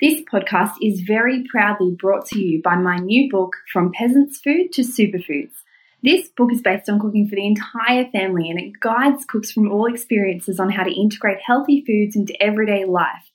This podcast is very proudly brought to you by my new book, From Peasants Food to Superfoods. This book is based on cooking for the entire family and it guides cooks from all experiences on how to integrate healthy foods into everyday life.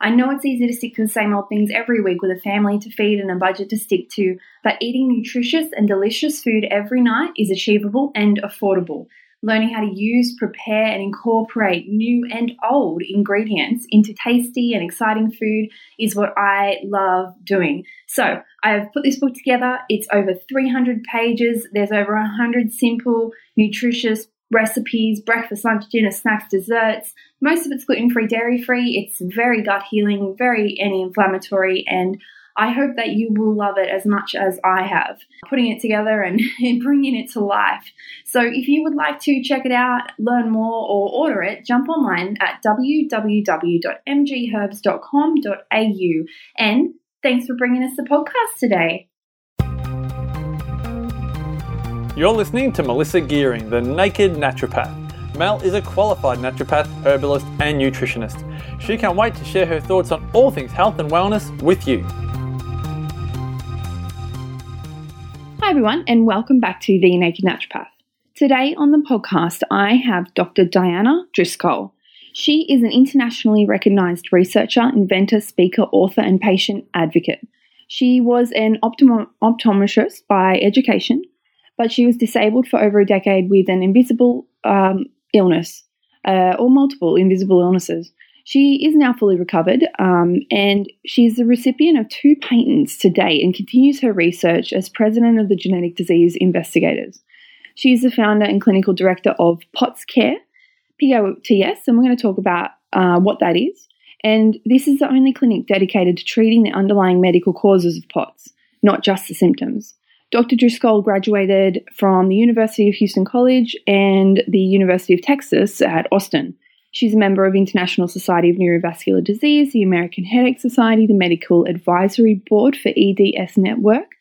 I know it's easy to stick to the same old things every week with a family to feed and a budget to stick to, but eating nutritious and delicious food every night is achievable and affordable learning how to use, prepare, and incorporate new and old ingredients into tasty and exciting food is what I love doing. So, I've put this book together. It's over 300 pages. There's over 100 simple, nutritious recipes breakfast, lunch, dinner, snacks, desserts. Most of it's gluten free, dairy free. It's very gut healing, very anti inflammatory, and I hope that you will love it as much as I have putting it together and, and bringing it to life. So, if you would like to check it out, learn more, or order it, jump online at www.mgherbs.com.au. And thanks for bringing us the podcast today. You're listening to Melissa Gearing, the Naked Naturopath. Mel is a qualified naturopath, herbalist, and nutritionist. She can't wait to share her thoughts on all things health and wellness with you. Hi, everyone, and welcome back to The Naked Naturopath. Today on the podcast, I have Dr. Diana Driscoll. She is an internationally recognized researcher, inventor, speaker, author, and patient advocate. She was an optom- optometrist by education, but she was disabled for over a decade with an invisible um, illness uh, or multiple invisible illnesses. She is now fully recovered um, and she's the recipient of two patents to date and continues her research as president of the Genetic Disease Investigators. She is the founder and clinical director of POTS Care, POTS, and we're going to talk about uh, what that is. And this is the only clinic dedicated to treating the underlying medical causes of POTS, not just the symptoms. Dr. Driscoll graduated from the University of Houston College and the University of Texas at Austin. She's a member of International Society of Neurovascular Disease, the American Headache Society, the Medical Advisory Board for EDS Network,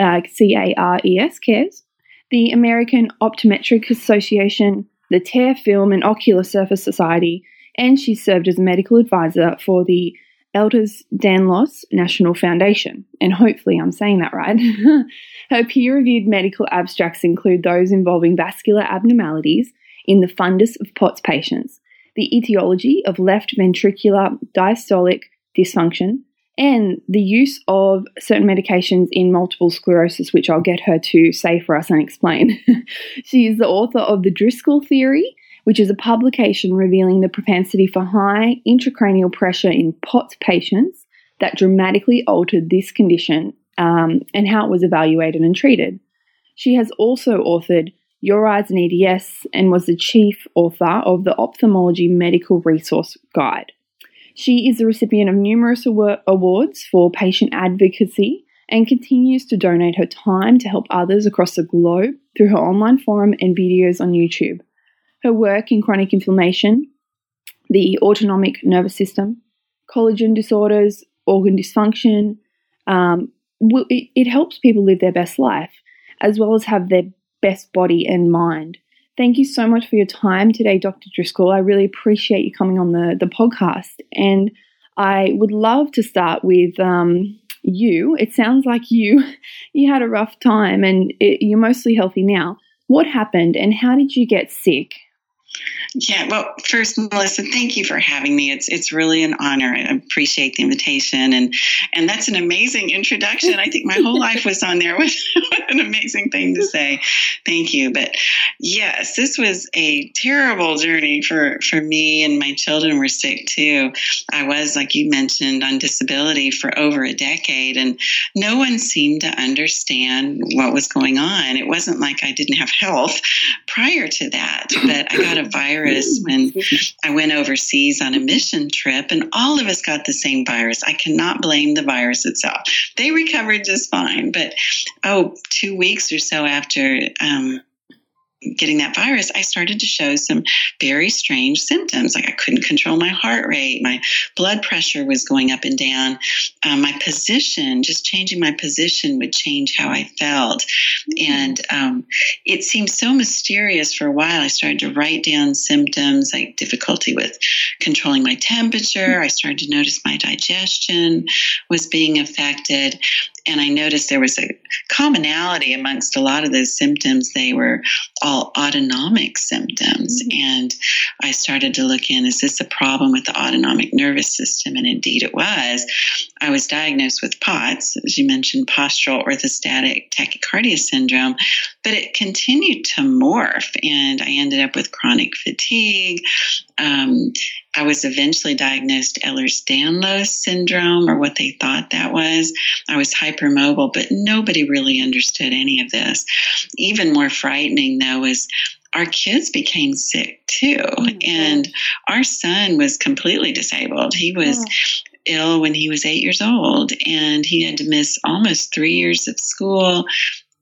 uh, CARES, CARES, the American Optometric Association, the Tear Film and Ocular Surface Society, and she served as a medical advisor for the Ehlers-Danlos National Foundation. And hopefully I'm saying that right. Her peer reviewed medical abstracts include those involving vascular abnormalities in the fundus of POTS patients, the etiology of left ventricular diastolic dysfunction, and the use of certain medications in multiple sclerosis, which I'll get her to say for us and explain. she is the author of The Driscoll Theory, which is a publication revealing the propensity for high intracranial pressure in POTS patients that dramatically altered this condition um, and how it was evaluated and treated. She has also authored your Eyes and EDS and was the chief author of the Ophthalmology Medical Resource Guide. She is the recipient of numerous awards for patient advocacy and continues to donate her time to help others across the globe through her online forum and videos on YouTube. Her work in chronic inflammation, the autonomic nervous system, collagen disorders, organ dysfunction, um, it, it helps people live their best life as well as have their best body and mind. Thank you so much for your time today, Dr. Driscoll. I really appreciate you coming on the, the podcast. And I would love to start with um, you. It sounds like you you had a rough time and it, you're mostly healthy now. What happened and how did you get sick? Yeah, well, first, Melissa, thank you for having me. It's it's really an honor. I appreciate the invitation, and and that's an amazing introduction. I think my whole life was on there. What, an amazing thing to say. Thank you. But yes, this was a terrible journey for for me, and my children were sick too. I was, like you mentioned, on disability for over a decade, and no one seemed to understand what was going on. It wasn't like I didn't have health prior to that, but I got a virus when I went overseas on a mission trip, and all of us got the same virus. I cannot blame the virus itself. They recovered just fine, but oh, two weeks or so after um, getting that virus, I started to show some very strange symptoms. Like I couldn't control my heart rate, my blood pressure was going up and down, um, my position, just changing my position would change how I felt. Mm-hmm. And um, it seemed so mysterious for a while. I started to write down symptoms like difficulty with controlling my temperature. Mm-hmm. I started to notice my digestion was being affected and I noticed there was a commonality amongst a lot of those symptoms. They were all autonomic symptoms. Mm-hmm. And I started to look in is this a problem with the autonomic nervous system? And indeed it was. I was diagnosed with POTS, as you mentioned, postural orthostatic tachycardia syndrome, but it continued to morph. And I ended up with chronic fatigue. Um, I was eventually diagnosed Ehlers Danlos syndrome, or what they thought that was. I was hypermobile, but nobody really understood any of this. Even more frightening, though, is our kids became sick too. Mm-hmm. And our son was completely disabled. He was ill when he was eight years old, and he had to miss almost three years of school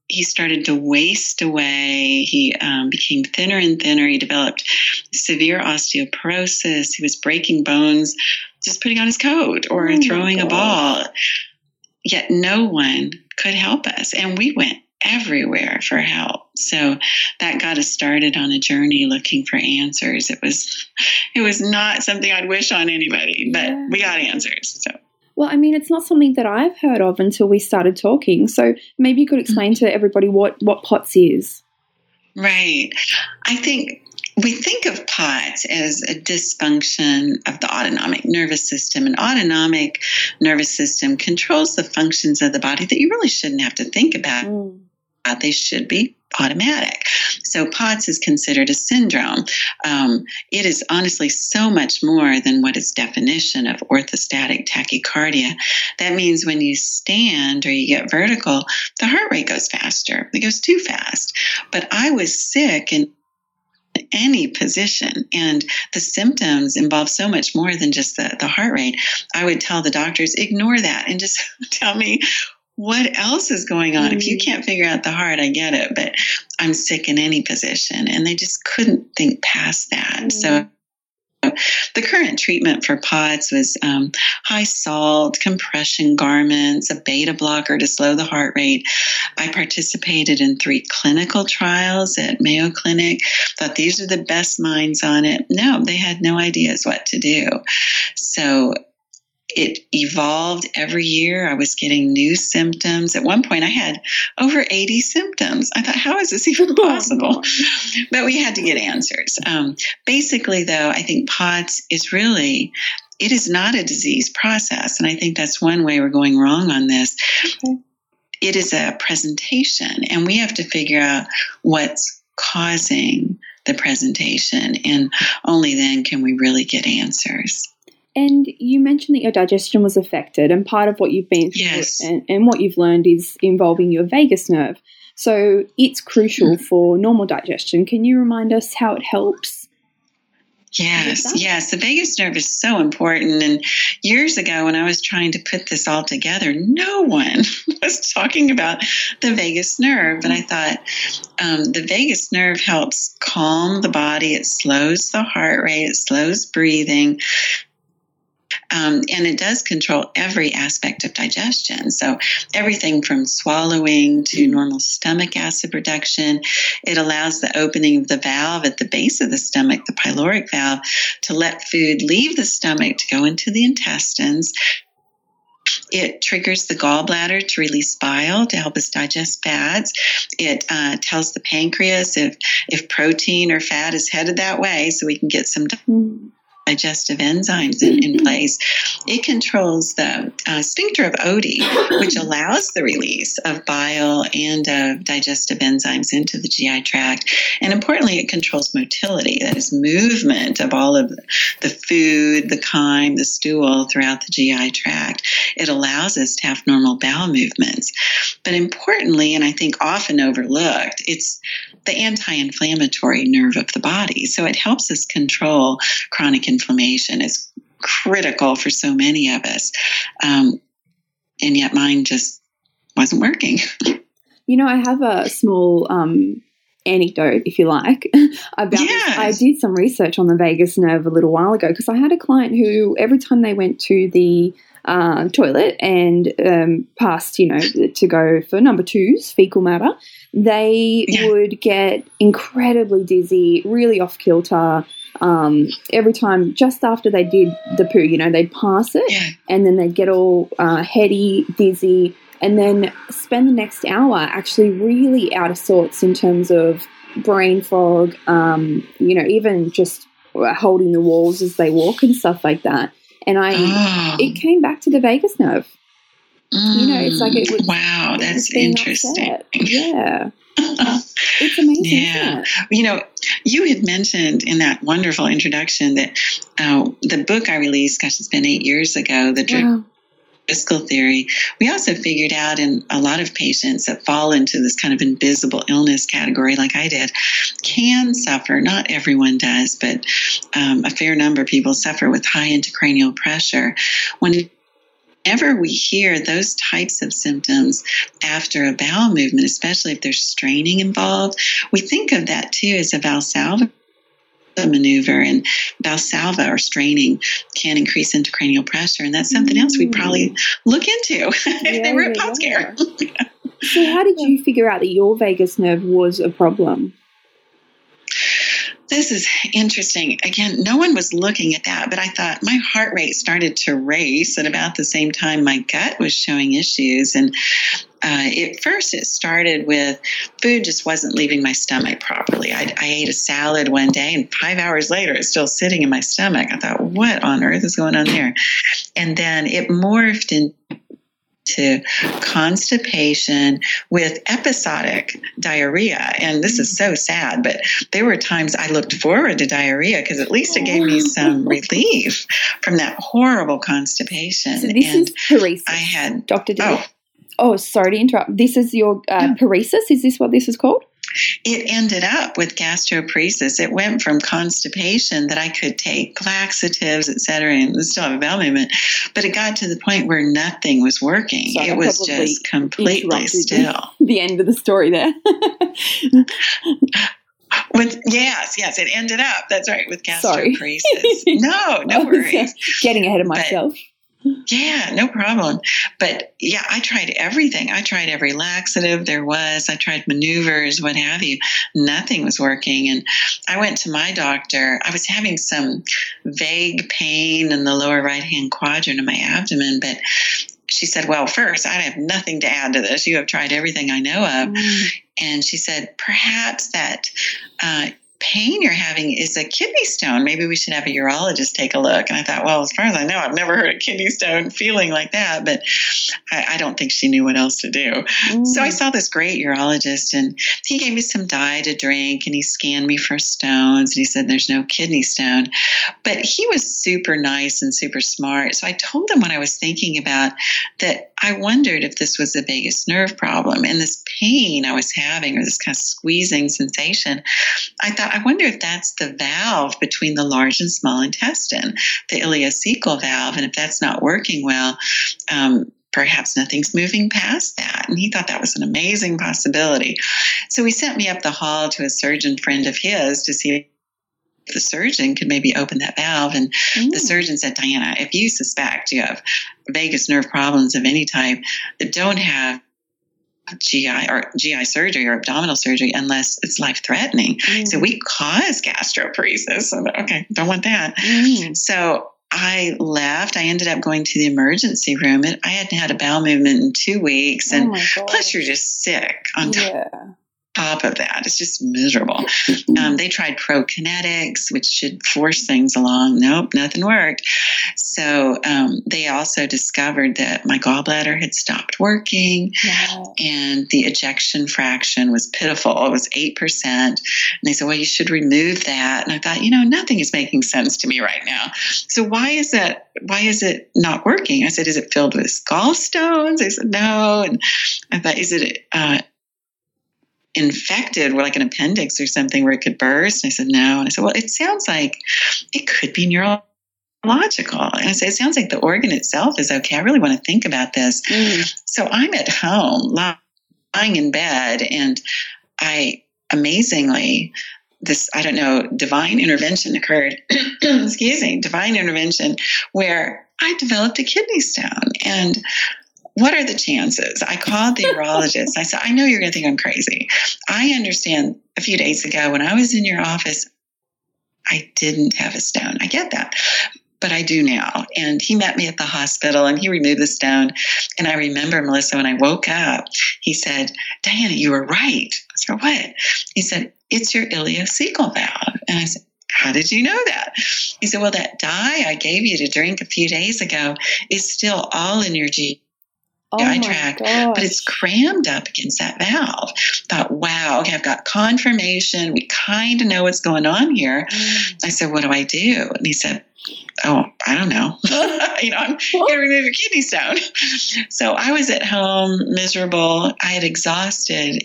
he started to waste away. He um, became thinner and thinner. He developed severe osteoporosis. He was breaking bones just putting on his coat or oh throwing a ball. Yet no one could help us. And we went everywhere for help. So that got us started on a journey looking for answers. It was it was not something I'd wish on anybody, but yeah. we got answers. So well, I mean, it's not something that I've heard of until we started talking. So maybe you could explain to everybody what, what POTS is. Right. I think we think of POTS as a dysfunction of the autonomic nervous system. An autonomic nervous system controls the functions of the body that you really shouldn't have to think about. Mm. They should be automatic. So POTS is considered a syndrome. Um, it is honestly so much more than what its definition of orthostatic tachycardia. That means when you stand or you get vertical, the heart rate goes faster. It goes too fast. But I was sick in any position. And the symptoms involve so much more than just the, the heart rate. I would tell the doctors, ignore that and just tell me what else is going on? Mm-hmm. If you mm. can't figure out the heart, I get it, but I'm sick in any position. And they just couldn't think past that. Mm-hmm. So the current treatment for POTS was um, high salt, compression garments, a beta blocker to slow the heart rate. I participated in three clinical trials at Mayo Clinic. Thought these are the best minds on it. No, they had no ideas what to do. So it evolved every year. I was getting new symptoms. At one point, I had over 80 symptoms. I thought, how is this even possible? but we had to get answers. Um, basically, though, I think POTS is really it is not a disease process, and I think that's one way we're going wrong on this. Okay. It is a presentation, and we have to figure out what's causing the presentation, and only then can we really get answers. And you mentioned that your digestion was affected, and part of what you've been through yes. and, and what you've learned is involving your vagus nerve. So it's crucial mm-hmm. for normal digestion. Can you remind us how it helps? Yes, yes. The vagus nerve is so important. And years ago, when I was trying to put this all together, no one was talking about the vagus nerve. And I thought um, the vagus nerve helps calm the body, it slows the heart rate, it slows breathing. Um, and it does control every aspect of digestion. So, everything from swallowing to mm-hmm. normal stomach acid production. It allows the opening of the valve at the base of the stomach, the pyloric valve, to let food leave the stomach to go into the intestines. It triggers the gallbladder to release bile to help us digest fats. It uh, tells the pancreas if, if protein or fat is headed that way so we can get some. Digestive enzymes in, in place. It controls the uh, sphincter of Oddi, which allows the release of bile and uh, digestive enzymes into the GI tract. And importantly, it controls motility, that is, movement of all of the food, the chyme, the stool throughout the GI tract. It allows us to have normal bowel movements. But importantly, and I think often overlooked, it's the anti inflammatory nerve of the body. So it helps us control chronic inflammation. It's critical for so many of us. Um, and yet mine just wasn't working. You know, I have a small um, anecdote, if you like, about Yes. I did some research on the vagus nerve a little while ago because I had a client who every time they went to the uh, toilet and um, passed, you know, to go for number twos, fecal matter, they Yeah. would get incredibly dizzy, really off kilter. Um, every time, just after they did the poo, you know, they'd pass it Yeah. and then they'd get all uh, heady, dizzy, and then spend the next hour actually really out of sorts in terms of brain fog, um, you know, even just holding the walls as they walk and stuff like that. And I, Oh. it came back to the vagus nerve. you know, it's like it was- wow, that's interesting. upset. Yeah, it's amazing. Yeah. It? You know, you had mentioned in that wonderful introduction that uh, the book I released, gosh, it's been eight years ago, the Wow. Driscoll theory. We also figured out in a lot of patients that fall into this kind of invisible illness category, like I did, can suffer. Not everyone does, but um, a fair number of people suffer with high intracranial pressure. Whenever we hear those types of symptoms after a bowel movement, especially if there's straining involved, we think of that too as a Valsalva maneuver and Valsalva or straining can increase intracranial pressure and that's something else we'd probably mm. look into if they were at yeah, POTS Care. yeah. So, how did you figure out that your vagus nerve was a problem? This is interesting. Again, no one was looking at that, but I thought my heart rate started to race at about the same time my gut was showing issues. And uh, at first, it started with food just wasn't leaving my stomach properly. I, I ate a salad one day, and five hours later, it's still sitting in my stomach. I thought, what on earth is going on there? And then it morphed into constipation with episodic diarrhea. And this is so sad, but there were times I looked forward to diarrhea because at least it gave me some relief from that horrible constipation. So, this and is paresis. I had, Dr. Oh, Oh, sorry to interrupt. This is your uh, paresis. Is this what this is called? it ended up with gastroparesis. It went from constipation that I could take laxatives, et cetera, and still have a bowel movement, but it got to the point where nothing was working. Sorry, it was just completely still. The end of the story there. With yes, yes, it ended up. That's right with gastroparesis. no, no uh, worries. Getting ahead of But- myself. Yeah, no problem. But yeah, I tried everything. I tried every laxative there was. I tried maneuvers, what have you. Nothing was working. And I went to my doctor. I was having some vague pain in the lower right hand quadrant of my abdomen, but she said, Well, first, I have nothing to add to this. You have tried everything I know of. Mm. And she said, Perhaps that uh, pain you're having is a kidney stone. Maybe we should have a urologist take a look. And I thought, well, as far as I know, I've never heard a kidney stone feeling like that, but I, I don't think she knew what else to do. So I Mm. saw this great urologist and he gave me some dye to drink and he scanned me for stones and he said there's no kidney stone. But he was super nice and super smart. So I told him what I was thinking about that I wondered if this was a vagus nerve problem and this pain I was having or this kind of squeezing sensation. I thought, I wonder if that's the valve between the large and small intestine, the ileocecal valve. And if that's not working well, um, perhaps nothing's moving past that. And he thought that was an amazing possibility. So he sent me up the hall to a surgeon friend of his to see the surgeon could maybe open that valve. And the Mm. surgeon said, Diana, if you suspect you have vagus nerve problems of any type, that don't have GI or GI surgery or abdominal surgery unless it's life threatening. So we cause gastroparesis. So, okay, don't want that. Mm. So I left. I ended up going to the emergency room. And I hadn't had a bowel movement in two weeks. Oh And God. plus, you're just sick on top yeah. Top of that. It's just miserable. Um, they tried prokinetics, which should force things along. Nope, nothing worked. So um, they also discovered that my gallbladder had stopped working Wow. and the ejection fraction was pitiful. It was 8%. And they said, well, you should remove that. And I thought, you know, nothing is making sense to me right now. So why is that? Why is it not working? I said, is it filled with gallstones? They said, no. And I thought, is it uh, infected, or like an appendix or something where it could burst? And I said, no. And I said, well, it sounds like it could be neurological. And I said, it sounds like the organ itself is okay. I really want to think about this. Mm. So I'm at home, lying in bed, and I amazingly, this, I don't know, divine intervention occurred. excuse me, divine intervention where I developed a kidney stone. And what are the chances? I called the urologist. I said, I know you're going to think I'm crazy. I understand a few days ago when I was in your office, I didn't have a stone. I get that. But I do now. And he met me at the hospital and he removed the stone. And I remember, Melissa, when I woke up, he said, Diana, you were right. I said, What? He said, It's your ileocecal valve. And I said, how did you know that? He said, Well, that dye I gave you to drink a few days ago is still all in your G oh GI tract, but it's crammed up against that valve. Thought, wow, okay, I've got confirmation. We kind of know what's going on here. Mm. I said, What do I do? And he said, Oh, I don't know. you know, I'm going to remove your kidney stone. So I was at home miserable. I had exhausted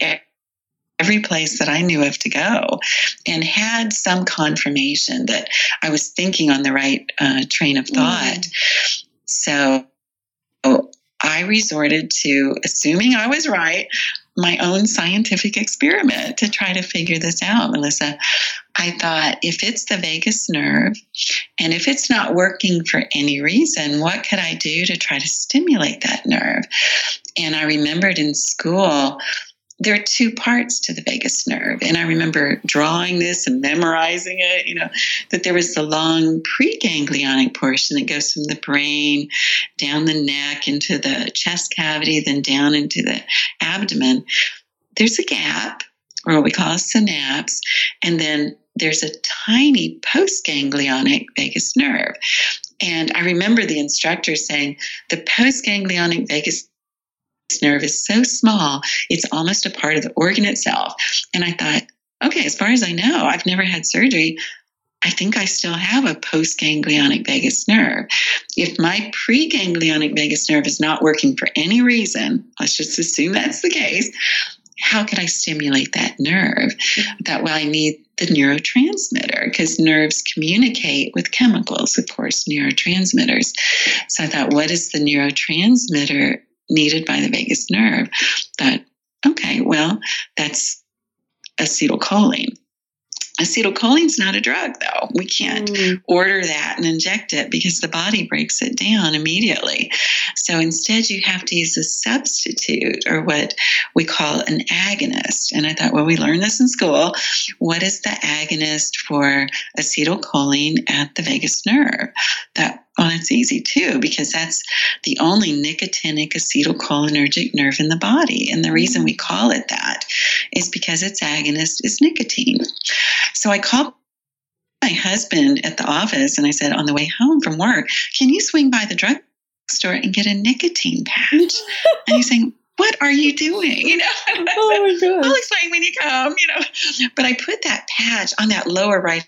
every place that I knew of to go and had some confirmation that I was thinking on the right uh, train of thought. Mm. So I resorted to assuming I was right, my own scientific experiment to try to figure this out, Melissa. I thought if it's the vagus nerve and if it's not working for any reason, what could I do to try to stimulate that nerve? And I remembered in school there are two parts to the vagus nerve. And I remember drawing this and memorizing it, you know, that there was the long preganglionic portion that goes from the brain down the neck into the chest cavity, then down into the abdomen. There's a gap, or what we call a synapse, and then there's a tiny postganglionic vagus nerve. And I remember the instructor saying the postganglionic vagus nerve is so small, it's almost a part of the organ itself. And I thought, okay, as far as I know, I've never had surgery. I think I still have a postganglionic vagus nerve. If my preganglionic vagus nerve is not working for any reason, let's just assume that's the case, how can I stimulate that nerve? That way I need the neurotransmitter because nerves communicate with chemicals, of course, neurotransmitters. So I thought, what is the neurotransmitter needed by the vagus nerve, that, okay, well, that's acetylcholine. Acetylcholine's not a drug, though. We can't mm. order that and inject it because the body breaks it down immediately. So instead, you have to use a substitute or what we call an agonist. And I thought, well, we learned this in school. What is the agonist for acetylcholine at the vagus nerve? That well, it's easy too, because that's the only nicotinic acetylcholinergic nerve in the body. And the reason we call it that is because its agonist is nicotine. So I called my husband at the office and I said, on the way home from work, can you swing by the drugstore and get a nicotine patch? and he's saying, what are you doing? You know, oh my God. I'll explain when you come, you know. But I put that patch on that lower right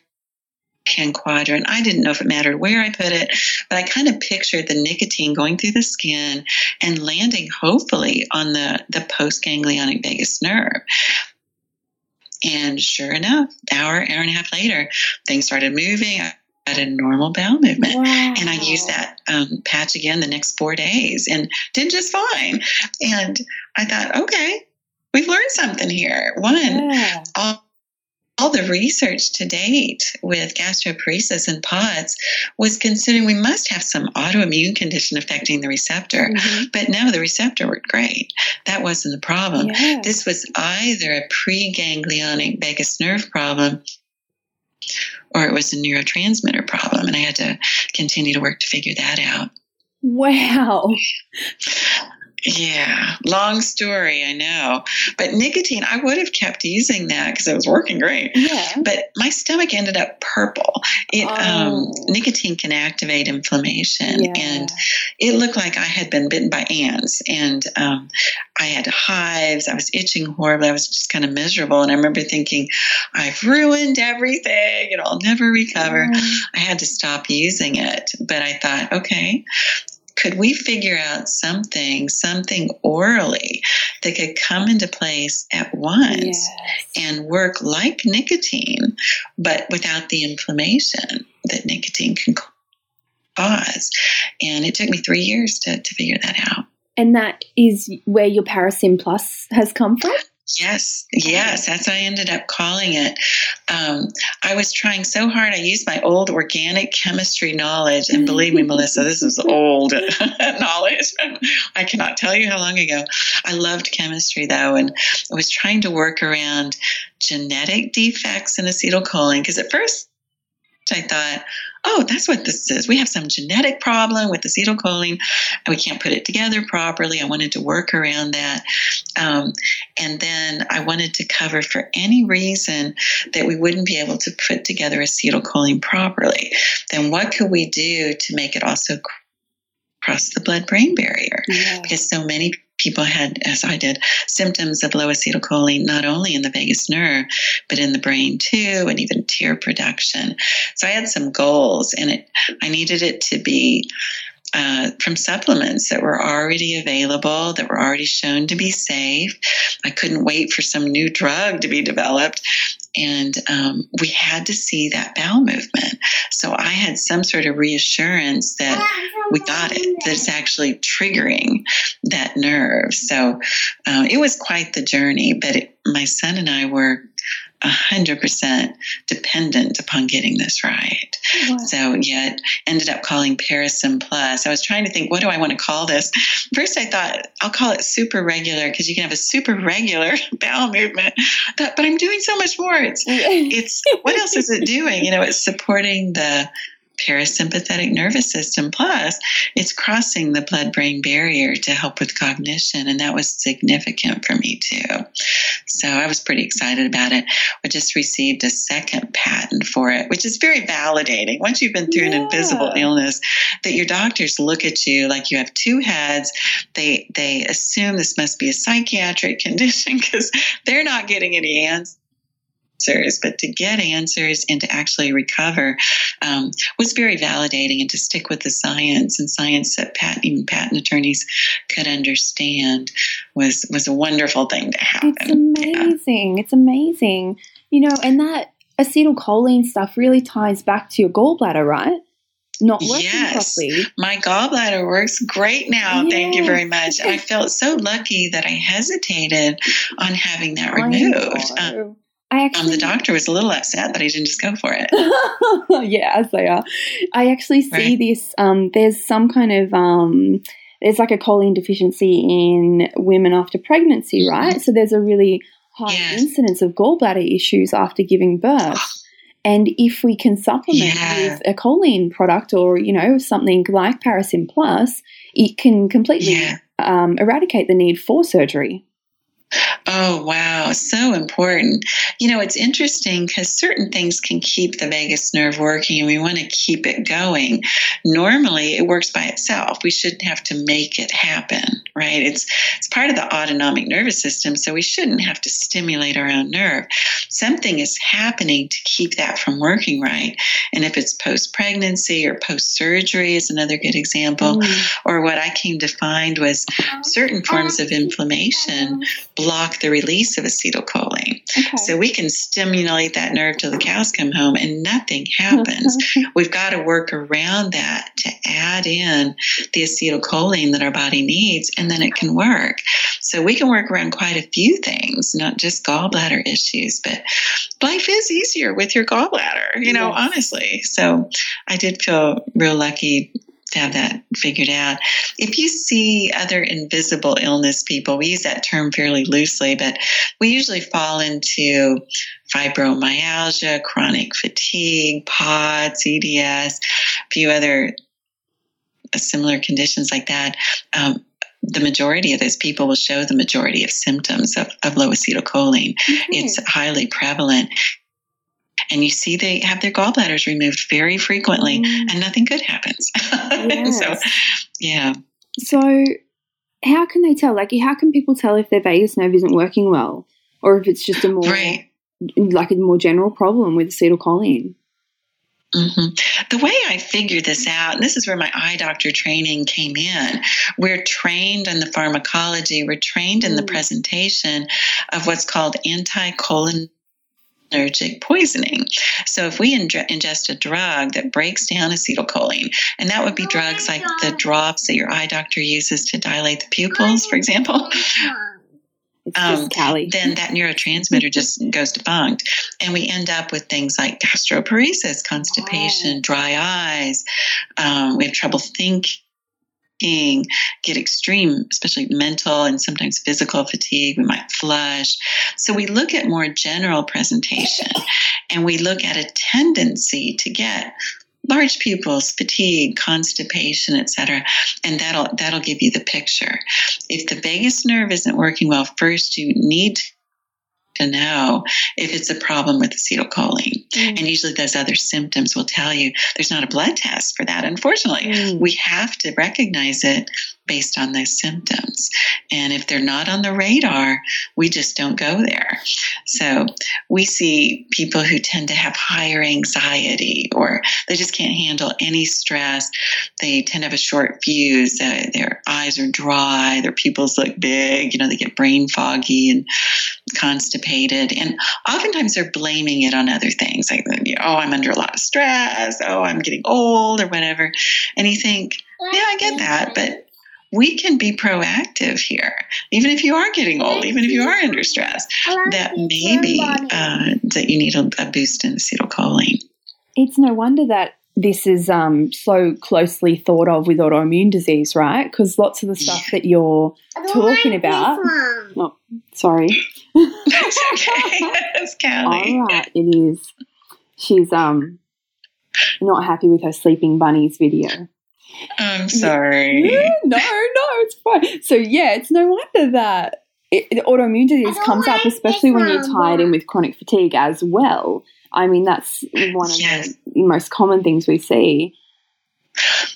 hand quadrant. I didn't know if it mattered where I put it, but I kind of pictured the nicotine going through the skin and landing hopefully on the, the postganglionic vagus nerve. And sure enough, hour, hour and a half later, things started moving. I had a normal bowel movement. Wow. And I used that um, patch again the next four days and did just fine. And I thought, okay, we've learned something here. One, yeah. all all the research to date with gastroparesis and POTS was considering we must have some autoimmune condition affecting the receptor. Mm-hmm. But no, the receptor worked great. That wasn't the problem. This was either a preganglionic vagus nerve problem or it was a neurotransmitter problem. And I had to continue to work to figure that out. Wow. Yeah, long story, I know. But nicotine, I would have kept using that because it was working great. Yeah. But my stomach ended up purple. It um, oh. um, nicotine can activate inflammation, yeah. and it looked like I had been bitten by ants, and um, I had hives. I was itching horribly. I was just kind of miserable, and I remember thinking, "I've ruined everything, and I'll never recover." Oh. I had to stop using it, but I thought, okay, could we figure out something, something orally that could come into place at once yes. and work like nicotine, but without the inflammation that nicotine can cause? And it took me three years to, to figure that out. And that is where your Parasym Plus has come from? Yes, yes, that's what I ended up calling it. Um, I was trying so hard. I used my old organic chemistry knowledge, and believe me, Melissa, this is old knowledge. I cannot tell you how long ago. I loved chemistry though, and I was trying to work around genetic defects in acetylcholine because at first I thought, oh, that's what this is. We have some genetic problem with acetylcholine and we can't put it together properly. I wanted to work around that. Um, and then I wanted to cover for any reason that we wouldn't be able to put together acetylcholine properly. Then what could we do to make it also cross the blood brain barrier? Yeah. Because so many people had, as I did, symptoms of low acetylcholine, not only in the vagus nerve, but in the brain too, and even tear production. So I had some goals, and it, I needed it to be uh, from supplements that were already available, that were already shown to be safe. I couldn't wait for some new drug to be developed. And um, we had to see that bowel movement. So I had some sort of reassurance that we got it, that it's actually triggering that nerve. So uh, it was quite the journey, but it, my son and I were 100% dependent upon getting this right. Wow. So, yet ended up calling Parasym Plus. I was trying to think, what do I want to call this? First, I thought I'll call it super regular because you can have a super regular bowel movement. Thought, but I'm doing so much more. It's, it's what else is it doing? You know, it's supporting the parasympathetic nervous system. Plus, it's crossing the blood brain barrier to help with cognition. And that was significant for me too. So I was pretty excited about it. We just received a second patent for it, which is very validating. Once you've been through yeah. an invisible illness, that your doctors look at you like you have two heads. They, they assume this must be a psychiatric condition because they're not getting any answers answers, but to get answers and to actually recover um, was very validating and to stick with the science and science that patent, even patent attorneys could understand was, was a wonderful thing to happen. It's amazing. Yeah. It's amazing. You know, and that acetylcholine stuff really ties back to your gallbladder, right? not working yes. properly. My gallbladder works great now. Thank you very much. I felt so lucky that I hesitated on having that removed. Um, I actually, um, the doctor was a little upset that he didn't just go for it. yeah, as they are. I actually see right. this. Um, there's some kind of um, there's like a choline deficiency in women after pregnancy, mm-hmm. right? So there's a really high incidence of gallbladder issues after giving birth. And if we can supplement yeah. with a choline product or, you know, something like Parasym Plus, it can completely yeah. um, eradicate the need for surgery. Oh, wow. So important. You know, it's interesting because certain things can keep the vagus nerve working and we want to keep it going. Normally, it works by itself. We shouldn't have to make it happen, right? It's, it's part of the autonomic nervous system, so we shouldn't have to stimulate our own nerve. Something is happening to keep that from working right. And if it's post pregnancy or post surgery, is another good example. Mm. Or what I came to find was certain forms of inflammation block the release of acetylcholine. Okay. So we can stimulate that nerve till the cows come home and nothing happens. We've got to work around that to add in the acetylcholine that our body needs, and then it can work. So we can work around quite a few things, not just gallbladder issues, but life is easier with your gallbladder, you know, yes. honestly. So I did feel real lucky to have that figured out. If you see other invisible illness people, we use that term fairly loosely, but we usually fall into fibromyalgia, chronic fatigue, POTS, EDS, a few other similar conditions like that. Um, the majority of those people will show the majority of symptoms of, of low acetylcholine. Mm-hmm. It's highly prevalent and you see they have their gallbladders removed very frequently mm. and nothing good happens. Yes. so, yeah. So, how can they tell? Like, how can people tell if their vagus nerve isn't working well or if it's just a more, right. like a more general problem with acetylcholine? Mm-hmm. The way I figured this out, and this is where my eye doctor training came in, we're trained in the pharmacology, we're trained in the mm. presentation of what's called anticholinergic cholinergic poisoning. So if we ingest a drug that breaks down acetylcholine, and that would be drugs like the drops that your eye doctor uses to dilate the pupils, for example. Um, then that neurotransmitter just goes defunct. And we end up with things like gastroparesis, constipation, dry eyes. Um, we have trouble thinking get extreme, especially mental and sometimes physical fatigue. We might flush. So we look at more general presentation and we look at a tendency to get large pupils, fatigue, constipation, etc. And that'll that'll give you the picture. If the vagus nerve isn't working well, first you need to know if it's a problem with acetylcholine. Mm. And usually those other symptoms will tell you there's not a blood test for that. Unfortunately, mm. we have to recognize it based on those symptoms. And if they're not on the radar, we just don't go there. So we see people who tend to have higher anxiety or they just can't handle any stress. They tend to have a short fuse. Uh, their eyes are dry. Their pupils look big. You know, they get brain foggy and constipated. And oftentimes they're blaming it on other things like, oh, I'm under a lot of stress. Oh, I'm getting old or whatever. And you think, yeah, I get that. But we can be proactive here, even if you are getting old, even if you are under stress, that maybe uh, that you need a, a, boost in acetylcholine. It's no wonder that this is um, so closely thought of with autoimmune disease, right? Because lots of the stuff that you're talking about. Oh, sorry. That's okay. That's Callie. All right, it is. She's um not happy with her sleeping bunnies video. I'm sorry. Yeah, no, no, it's fine. So yeah, it's no wonder that it, autoimmune disease comes up, especially when you're tied in with chronic fatigue as well. I mean, that's one of yes. the most common things we see.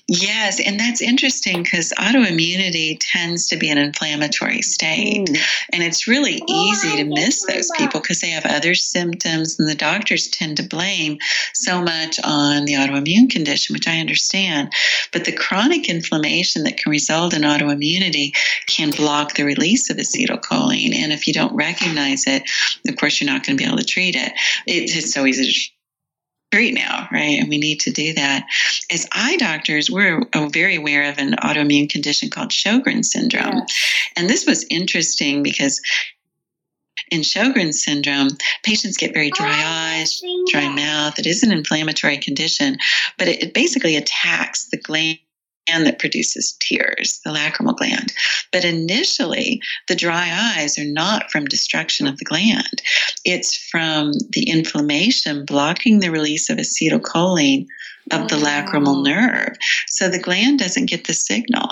Yes, and that's interesting because autoimmunity tends to be an inflammatory state. Mm. And it's really easy to miss those people because they have other symptoms, and the doctors tend to blame so much on the autoimmune condition, which I understand. But the chronic inflammation that can result in autoimmunity can block the release of acetylcholine. And if you don't recognize it, of course, you're not going to be able to treat it. It's so easy to treat now, right? And we need to do that. As eye doctors, we're very aware of an autoimmune condition called Sjogren's syndrome. And this was interesting because in Sjogren's syndrome, patients get very dry oh, eyes, dry mouth. It is an inflammatory condition, but it, it basically attacks the gland gland that produces tears, the lacrimal gland. But initially, the dry eyes are not from destruction of the gland, it's from the inflammation blocking the release of acetylcholine of the lacrimal nerve. So the gland doesn't get the signal.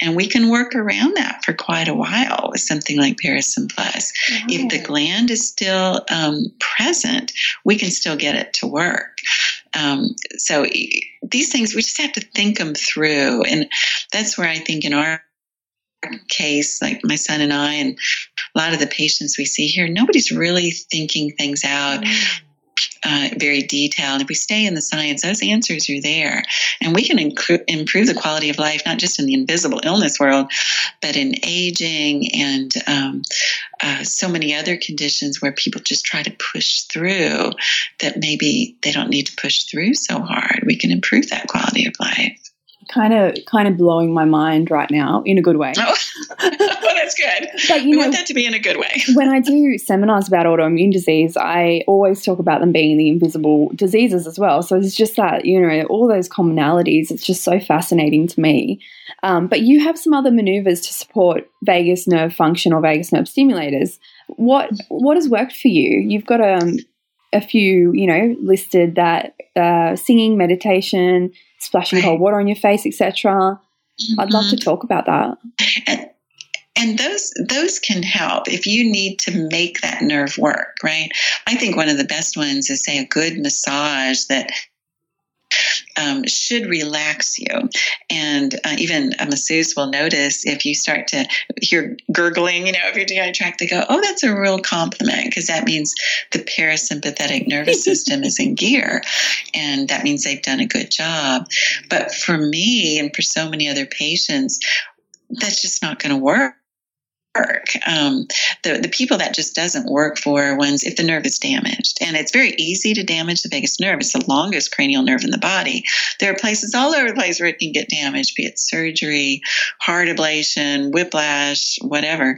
And we can work around that for quite a while with something like Parasym Plus. If the gland is still um, present, we can still get it to work. Um, so these things, we just have to think them through. And that's where I think in our case, like my son and I, and a lot of the patients we see here, nobody's really thinking things out. Mm uh, very detailed. If we stay in the science, those answers are there. And we can improve the quality of life, not just in the invisible illness world, but in aging and um, uh, so many other conditions where people just try to push through that maybe they don't need to push through so hard. We can improve that quality of life kind of kind of blowing my mind right now in a good way. Oh, well, that's good. But you we know, want that to be in a good way. when I do seminars about autoimmune disease, I always talk about them being the invisible diseases as well. So it's just that you know all those commonalities. It's just so fascinating to me. Um, but you have some other maneuvers to support vagus nerve function or vagus nerve stimulators. What what has worked for you? You've got um, a few, you know, listed that uh, singing, meditation, splashing cold water on your face, etc. Mm-hmm. I'd love to mm-hmm. talk about that. And, and those those can help if you need to make that nerve work, right? I think one of the best ones is say a good massage that um, should relax you. And uh, even a masseuse will notice if you start to hear gurgling, you know, of your GI tract, they go, oh, that's a real compliment because that means the parasympathetic nervous system is in gear. And that means they've done a good job. But for me and for so many other patients, that's just not going to work work. Um, the the people that just doesn't work for ones if the nerve is damaged, and it's very easy to damage the vagus nerve. It's the longest cranial nerve in the body. There are places all over the place where it can get damaged, be it surgery, heart ablation, whiplash, whatever.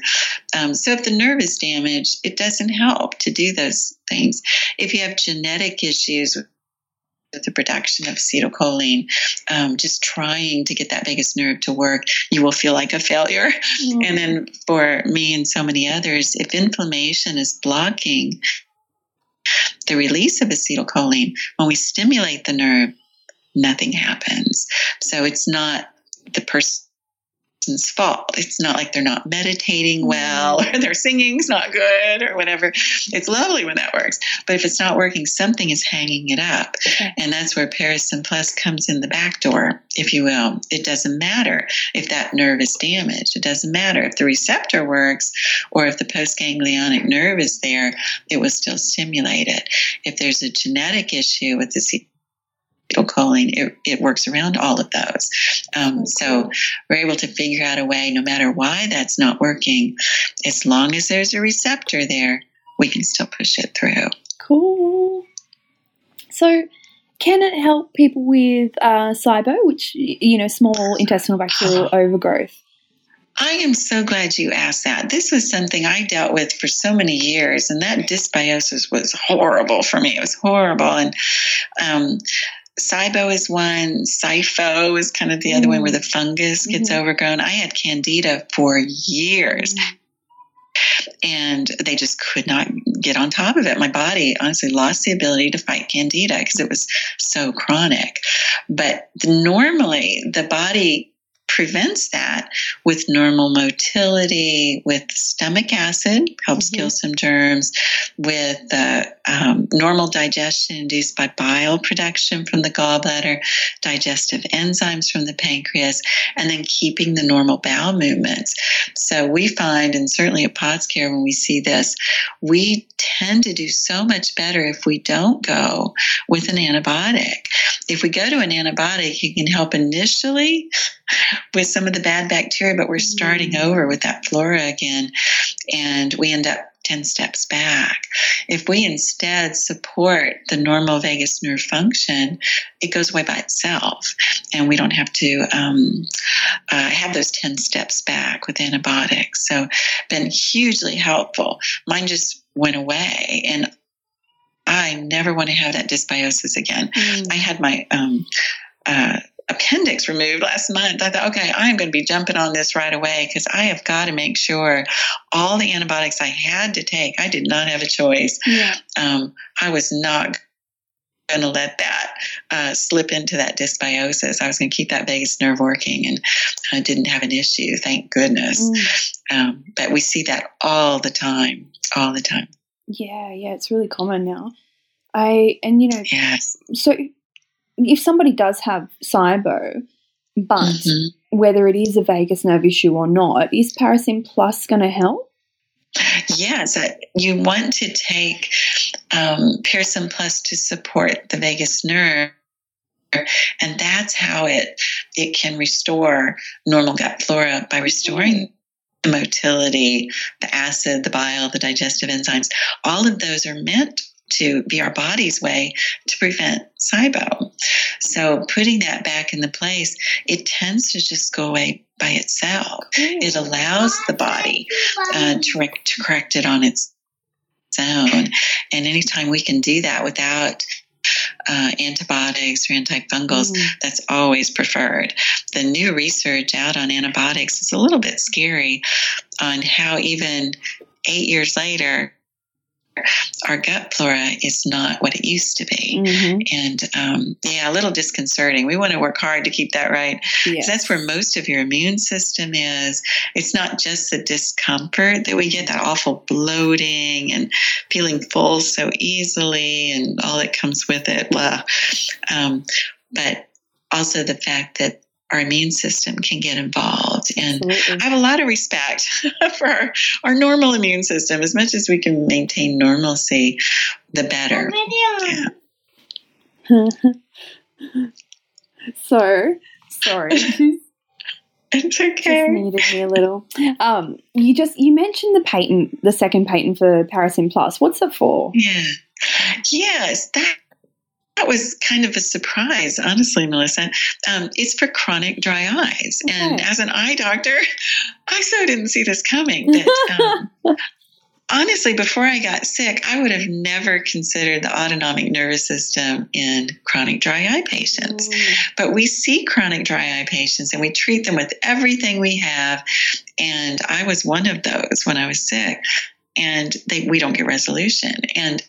Um, so if the nerve is damaged, it doesn't help to do those things. If you have genetic issues the production of acetylcholine, um, just trying to get that vagus nerve to work, you will feel like a failure. Mm-hmm. And then for me and so many others, if inflammation is blocking the release of acetylcholine, when we stimulate the nerve, nothing happens. So it's not the person person's fault. It's not like they're not meditating mm-hmm. well or their singing's not good or whatever. It's lovely when that works. But if it's not working, something is hanging it up. Okay. And that's where Parasym Plus comes in the back door, if you will. It doesn't matter if that nerve is damaged. It doesn't matter if the receptor works or if the postganglionic nerve is there, it will still stimulate it. If there's a genetic issue with the choline, it, it works around all of those. Um, so we're able to figure out a way, no matter why that's not working, as long as there's a receptor there, we can still push it through. Cool. So, can it help people with uh, SIBO, which, you know, small intestinal bacterial overgrowth? I am so glad you asked that. This was something I dealt with for so many years, and that dysbiosis was horrible for me. It was horrible. And um, SIBO is one. SIFO is kind of the mm. other one where the fungus gets mm-hmm. overgrown. I had candida for years. Mm. And they just could not get on top of it. My body honestly lost the ability to fight candida because it was so chronic. But normally, the body prevents that with normal motility, with stomach acid, helps mm-hmm. kill some germs, with uh, um, normal digestion induced by bile production from the gallbladder, digestive enzymes from the pancreas, and then keeping the normal bowel movements. So we find, and certainly at POTS Care, when we see this, we tend to do so much better if we don't go with an antibiotic. If we go to an antibiotic, it can help initially with some of the bad bacteria, but we're starting mm. over with that flora again, and we end up 10 steps back. If we instead support the normal vagus nerve function, it goes away by itself. And we don't have to um, uh, have those 10 steps back with antibiotics. So, been hugely helpful. Mine just went away. And I never want to have that dysbiosis again. Mm. I had my um, uh, appendix removed last month. I thought, okay, I am going to be jumping on this right away because I have got to make sure all the antibiotics I had to take, I did not have a choice. Yeah. Um, I was not going to let that uh, slip into that dysbiosis. I was going to keep that vagus nerve working and I didn't have an issue, thank goodness. Mm. Um, but we see that all the time, all the time. Yeah, yeah, it's really common now. I, and you know, yes. so if somebody does have SIBO, but mm-hmm. whether it is a vagus nerve issue or not, is Parasym Plus going to help? Yes, you want to take um, Parasym Plus to support the vagus nerve and that's how it it can restore normal gut flora by restoring the motility, the acid, the bile, the digestive enzymes. All of those are meant to be our body's way to prevent SIBO. So putting that back in the place, it tends to just go away by itself. It allows the body uh, to, to correct it on its own. And anytime we can do that without uh, antibiotics or antifungals, mm. that's always preferred. The new research out on antibiotics is a little bit scary on how even eight years later, our gut flora is not what it used to be. Mm-hmm. And um, yeah, a little disconcerting. We want to work hard to keep that right. Yes. That's where most of your immune system is. It's not just the discomfort that we get, that awful bloating and feeling full so easily and all that comes with it. Blah. Um, but also the fact that our immune system can get involved. And Absolutely. I have a lot of respect for our, our, normal immune system. As much as we can maintain normalcy, the better. Yeah. so, sorry. It's okay. Just needed me a little. Um, you just you mentioned the patent, the second patent for Parasym Plus. What's it for? Yeah. Yes, that that was kind of a surprise, honestly, Melissa. Um, it's for chronic dry eyes, okay. and as an eye doctor, I so didn't see this coming. That um, honestly, before I got sick, I would have never considered the autonomic nervous system in chronic dry eye patients. Mm. But we see chronic dry eye patients and we treat them with everything we have. And I was one of those when I was sick. And they, we don't get resolution. And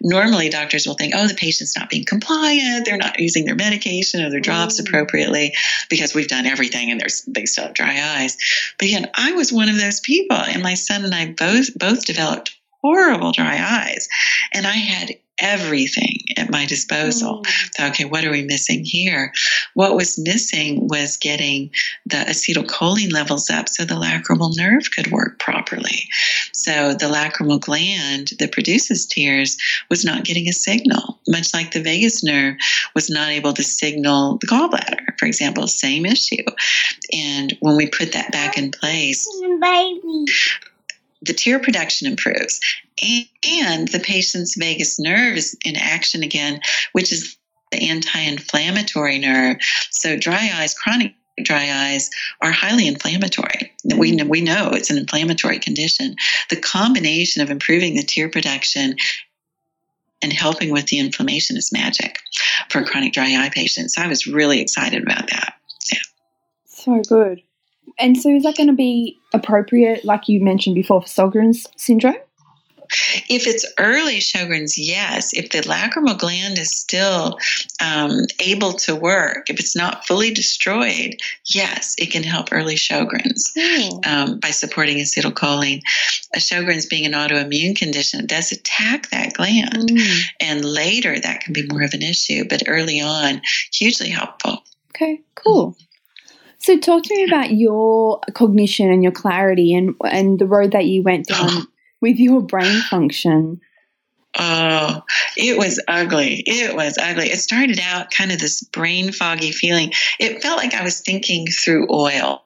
Normally, doctors will think, oh, the patient's not being compliant, they're not using their medication or their drops mm. appropriately because we've done everything and they still have dry eyes. But again, I was one of those people, and my son and I both both developed horrible dry eyes, and I had everything at my disposal. Mm. okay, what are we missing here? What was missing was getting the acetylcholine levels up so the lacrimal nerve could work properly. So the lacrimal gland that produces tears was not getting a signal, much like the vagus nerve was not able to signal the gallbladder, for example, same issue. And when we put that back in place, baby the tear production improves and the patient's vagus nerve is in action again, which is the anti inflammatory nerve. So, dry eyes, chronic dry eyes are highly inflammatory. We know, we know it's an inflammatory condition. The combination of improving the tear production and helping with the inflammation is magic for chronic dry eye patients. I was really excited about that. Yeah. So good. And so, is that going to be appropriate, like you mentioned before, for Sjogren's syndrome? If it's early Sjogren's, yes. If the lacrimal gland is still um, able to work, if it's not fully destroyed, yes, it can help early Sjogren's mm. um, by supporting acetylcholine. A Sjogren's being an autoimmune condition, it does attack that gland. Mm. And later, that can be more of an issue, but early on, hugely helpful. Okay, cool. So, talk to me about your cognition and your clarity and and the road that you went down with your brain function. Oh, it was ugly. It was ugly. It started out kind of this brain foggy feeling. It felt like I was thinking through oil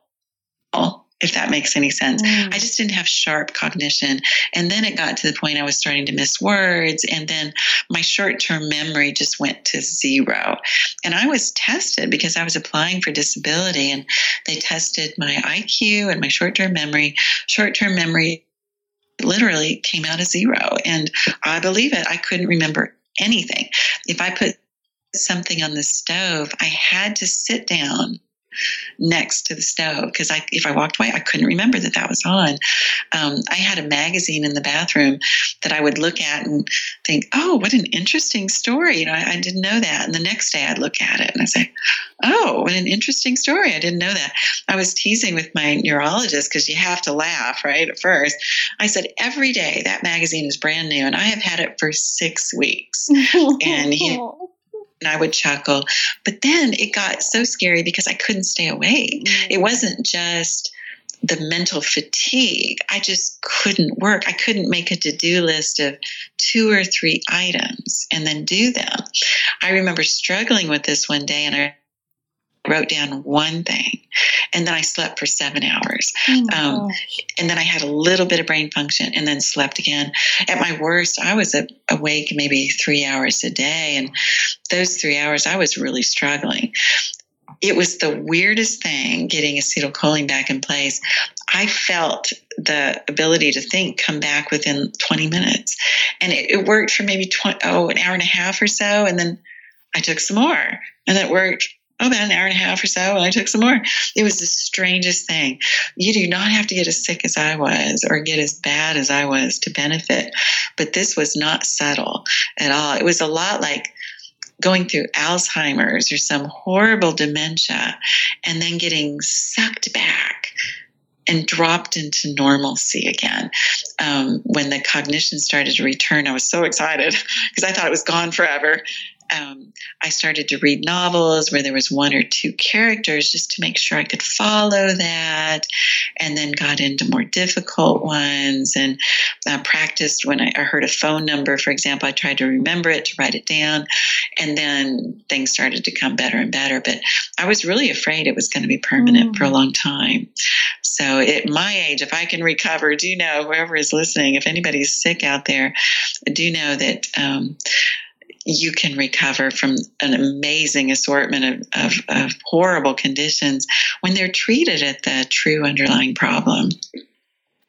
if that makes any sense. Mm. I just didn't have sharp cognition. And then it got to the point I was starting to miss words. And then my short term memory just went to zero. And I was tested because I was applying for disability and they tested my IQ and my short term memory. Short term memory literally came out as zero. And I believe it. I couldn't remember anything. If I put something on the stove, I had to sit down next to the stove because I, if I walked away, I couldn't remember that that was on. Um, I had a magazine in the bathroom that I would look at and think, "Oh, what an interesting story!" You know, I, I didn't know that. And the next day, I'd look at it and I say, "Oh, what an interesting story! I didn't know that." I was teasing with my neurologist because you have to laugh, right? At first, I said, "Every day that magazine is brand new, and I have had it for six weeks." and he and I would chuckle. But then it got so scary because I couldn't stay awake. Mm-hmm. It wasn't just the mental fatigue. I just couldn't work. I couldn't make a to do list of two or three items and then do them. I remember struggling with this one day and I wrote down one thing and then I slept for seven hours. Oh um, and then I had a little bit of brain function and then slept again. At my worst, I was awake maybe three hours a day. And those three hours, I was really struggling. It was the weirdest thing getting acetylcholine back in place. I felt the ability to think come back within 20 minutes. And it, it worked for maybe 20, oh, an hour and a half or so. And then I took some more and it worked oh, about an hour and a half or so, and I took some more. It was the strangest thing. You do not have to get as sick as I was or get as bad as I was to benefit. But this was not subtle at all. It was a lot like going through Alzheimer's or some horrible dementia and then getting sucked back and dropped into normalcy again. Um, when the cognition started to return, I was so excited because I thought it was gone forever. Um, I started to read novels where there was one or two characters just to make sure I could follow that, and then got into more difficult ones and uh, practiced when I, I heard a phone number, for example. I tried to remember it to write it down, and then things started to come better and better. But I was really afraid it was going to be permanent mm. for a long time. So at my age, if I can recover, do you know whoever is listening, if anybody's sick out there, do know that. Um, you can recover from an amazing assortment of, of, of, horrible conditions when they're treated at the true underlying problem.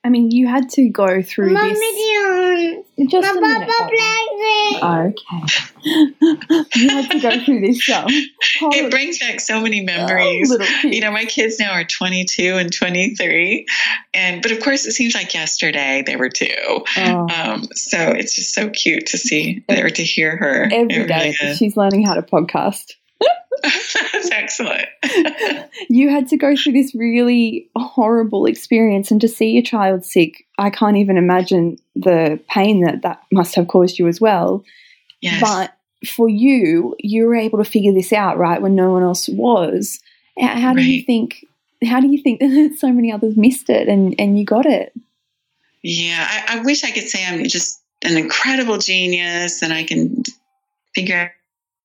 I mean, you had to go through Mama this. Just a minute. Okay. you had to go through this show. it brings back so many memories. Oh, you know, my kids now are 22 and 23, and but of course, it seems like yesterday they were two. Oh. Um, so it's just so cute to see or to hear her every day. Really she's learning how to podcast. That's excellent. you had to go through this really horrible experience, and to see your child sick, I can't even imagine the pain that that must have caused you as well. Yes. But for you, you were able to figure this out, right, when no one else was. How do right. you think? How do you think that so many others missed it and and you got it? Yeah, I, I wish I could say I'm just an incredible genius and I can figure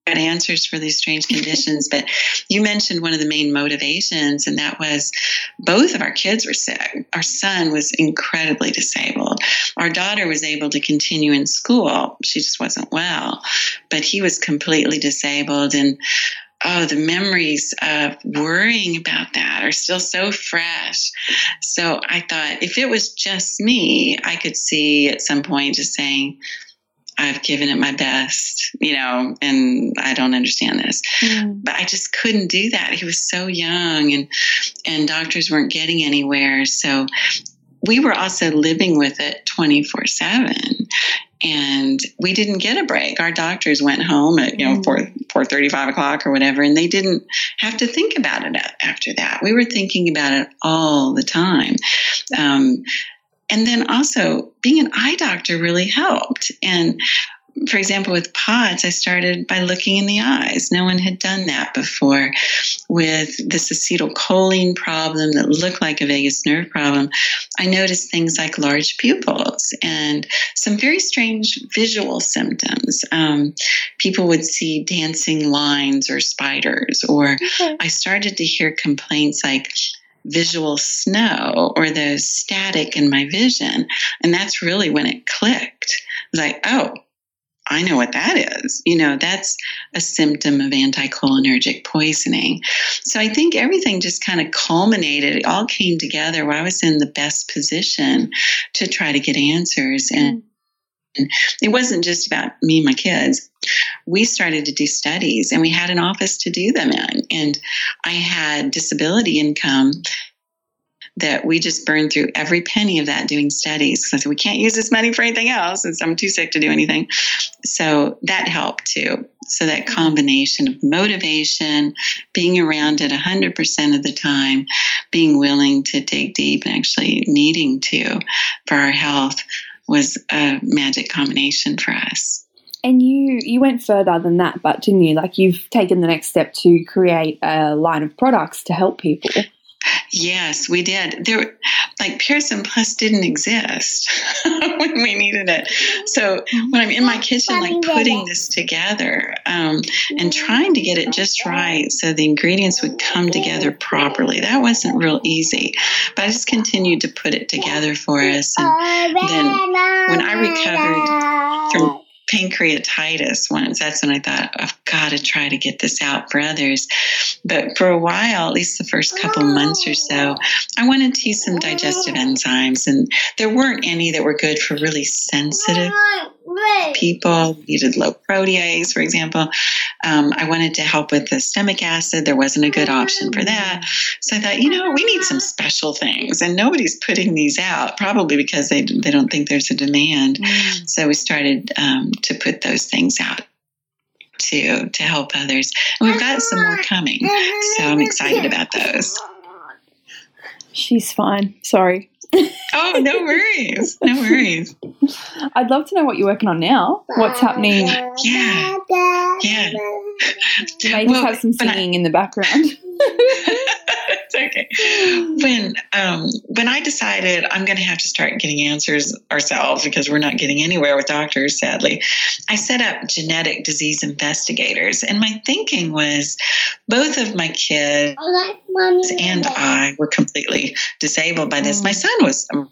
answers for these strange conditions. but you mentioned one of the main motivations, and that was both of our kids were sick. Our son was incredibly disabled. Our daughter was able to continue in school. She just wasn't well, but he was completely disabled. And oh, the memories of worrying about that are still so fresh. So I thought if it was just me, I could see at some point just saying, I've given it my best, you know, and I don't understand this. Mm. But I just couldn't do that. He was so young and and doctors weren't getting anywhere. So we were also living with it 24 7 and we didn't get a break our doctors went home at you know 4 4 35 o'clock or whatever and they didn't have to think about it after that we were thinking about it all the time um, and then also being an eye doctor really helped. And for example, with POTS, I started by looking in the eyes. No one had done that before. With this acetylcholine problem that looked like a vagus nerve problem, I noticed things like large pupils and some very strange visual symptoms. Um, people would see dancing lines or spiders, or okay. I started to hear complaints like, visual snow or the static in my vision. And that's really when it clicked. like, oh, I know what that is. You know, that's a symptom of anticholinergic poisoning. So I think everything just kind of culminated. It all came together where I was in the best position to try to get answers. And hmm. And it wasn't just about me and my kids. We started to do studies and we had an office to do them in. And I had disability income that we just burned through every penny of that doing studies. So I said, we can't use this money for anything else since I'm too sick to do anything. So that helped too. So that mm-hmm. combination of motivation, being around it 100% of the time, being willing to dig deep and actually needing to for our health was a magic combination for us. And you you went further than that, but didn't you? Like you've taken the next step to create a line of products to help people. Yes, we did. There, like Parasym Plus didn't exist when we needed it. So when I'm in my kitchen, like putting this together um, and trying to get it just right, so the ingredients would come together properly. That wasn't real easy, but I just continued to put it together for us. And then when I recovered from pancreatitis once. That's when I thought, I've got to try to get this out for others. But for a while, at least the first couple oh. months or so, I wanted to use some digestive oh. enzymes, and there weren't any that were good for really sensitive people. Needed low protease, for example. Um, I wanted to help with the stomach acid. There wasn't a good option for that. So I thought, you know, we need some special things, and nobody's putting these out, probably because they, they don't think there's a demand. Mm. So we started um, to put those things out to to help others. And we've got some more coming. So I'm excited about those. She's fine. Sorry. Oh, no worries. No worries. I'd love to know what you're working on now. What's happening? Yeah. Yeah. You may just Well, have some but I- singing in the background. okay. When um, when I decided I'm going to have to start getting answers ourselves because we're not getting anywhere with doctors, sadly, I set up genetic disease investigators, and my thinking was both of my kids and I were completely disabled by this. Mm. My son was um,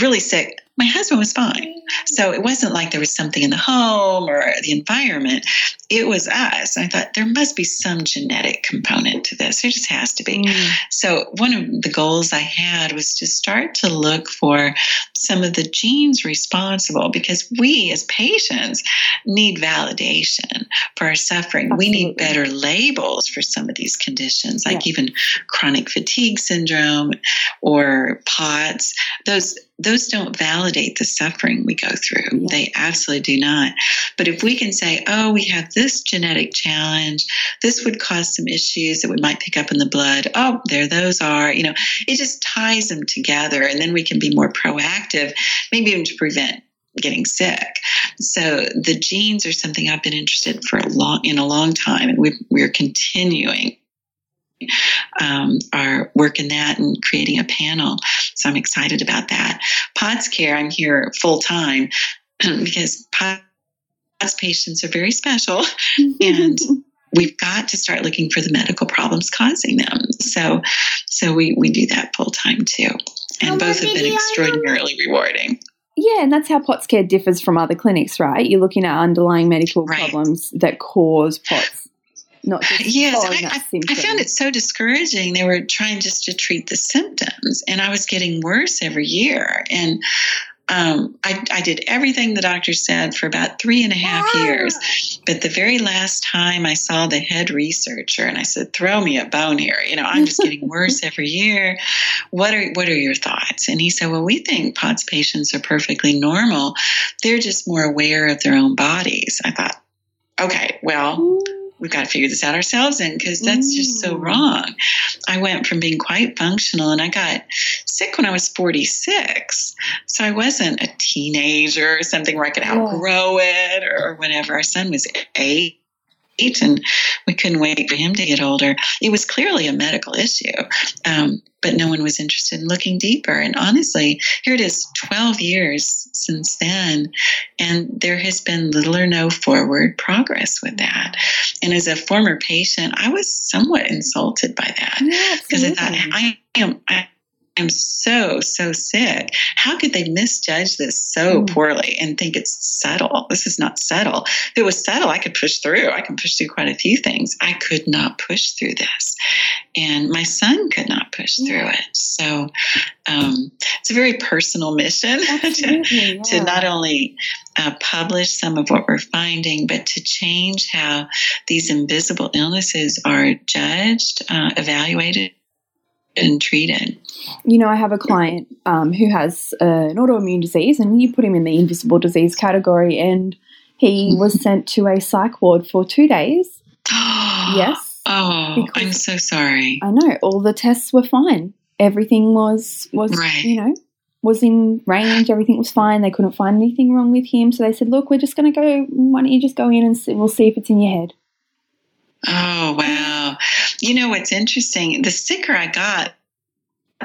really sick. My husband was fine. So it wasn't like there was something in the home or the environment. It was us. I thought there must be some genetic component to this. There just has to be. Mm. So, one of the goals I had was to start to look for some of the genes responsible because we as patients need validation for our suffering. We need better labels for some of these conditions, like Yeah. even chronic fatigue syndrome or POTS. Those those don't validate the suffering we go through. Yeah. They absolutely do not. But if we can say, oh, we have this genetic challenge, this would cause some issues that we might pick up in the blood. Oh, there those are. You know, it just ties them together, and then we can be more proactive, maybe even to prevent getting sick. So the genes are something I've been interested for a long in a long time, and we we're continuing um, our work in that and creating a panel. So I'm excited about that. POTS care, I'm here full time because POTS patients are very special and we've got to start looking for the medical problems causing them. So, so we, we do that full time too. And Mama, both have been extraordinarily rewarding. Yeah, and that's how POTS care differs from other clinics, right? You're looking at underlying medical Right. problems that cause POTS, not just Yes, I, I. I found it so discouraging. They were trying just to treat the symptoms, and I was getting worse every year. And um, I, I did everything the doctor said for about three and a half years. But the very last time I saw the head researcher, and I said, "Throw me a bone here. You know, I'm just getting worse every year. What are what are your thoughts?" And he said, "Well, we think POTS patients are perfectly normal. They're just more aware of their own bodies." I thought, okay, well we've got to figure this out ourselves and because that's just so Mm. wrong. I went from being quite functional and i got sick when i was 46 so i wasn't a teenager or something where i could Yeah. outgrow it or, or whatever. Our son was eight and we couldn't wait for him to get older. It was clearly a medical issue. Um, but no one was interested in looking deeper. And honestly here it is 12 years since then and there has been little or no forward progress with that. And as a former patient, I was somewhat insulted by that. Yeah, because I thought. I am, I am so, so sick. How could they misjudge this so Mm. poorly and think it's subtle? This is not subtle. If it was subtle, I could push through. I can push through quite a few things. I could not push through this. And my son could not push through it. So um, it's a very personal mission to, Absolutely, to not only uh, publish some of what we're finding, but to change how these invisible illnesses are judged, uh, evaluated, and treated. You know, I have a client um, who has uh, an autoimmune disease, and you put him in the invisible disease category, and he was sent to a psych ward for two days. Yes. Oh, I'm so sorry. I know all the tests were fine. Everything was was Right. you know was in range. Everything was fine. They couldn't find anything wrong with him. So they said, "Look, we're just going to go. Why don't you just go in and see, we'll see if it's in your head." Oh, wow. You know what's interesting? The sicker I got,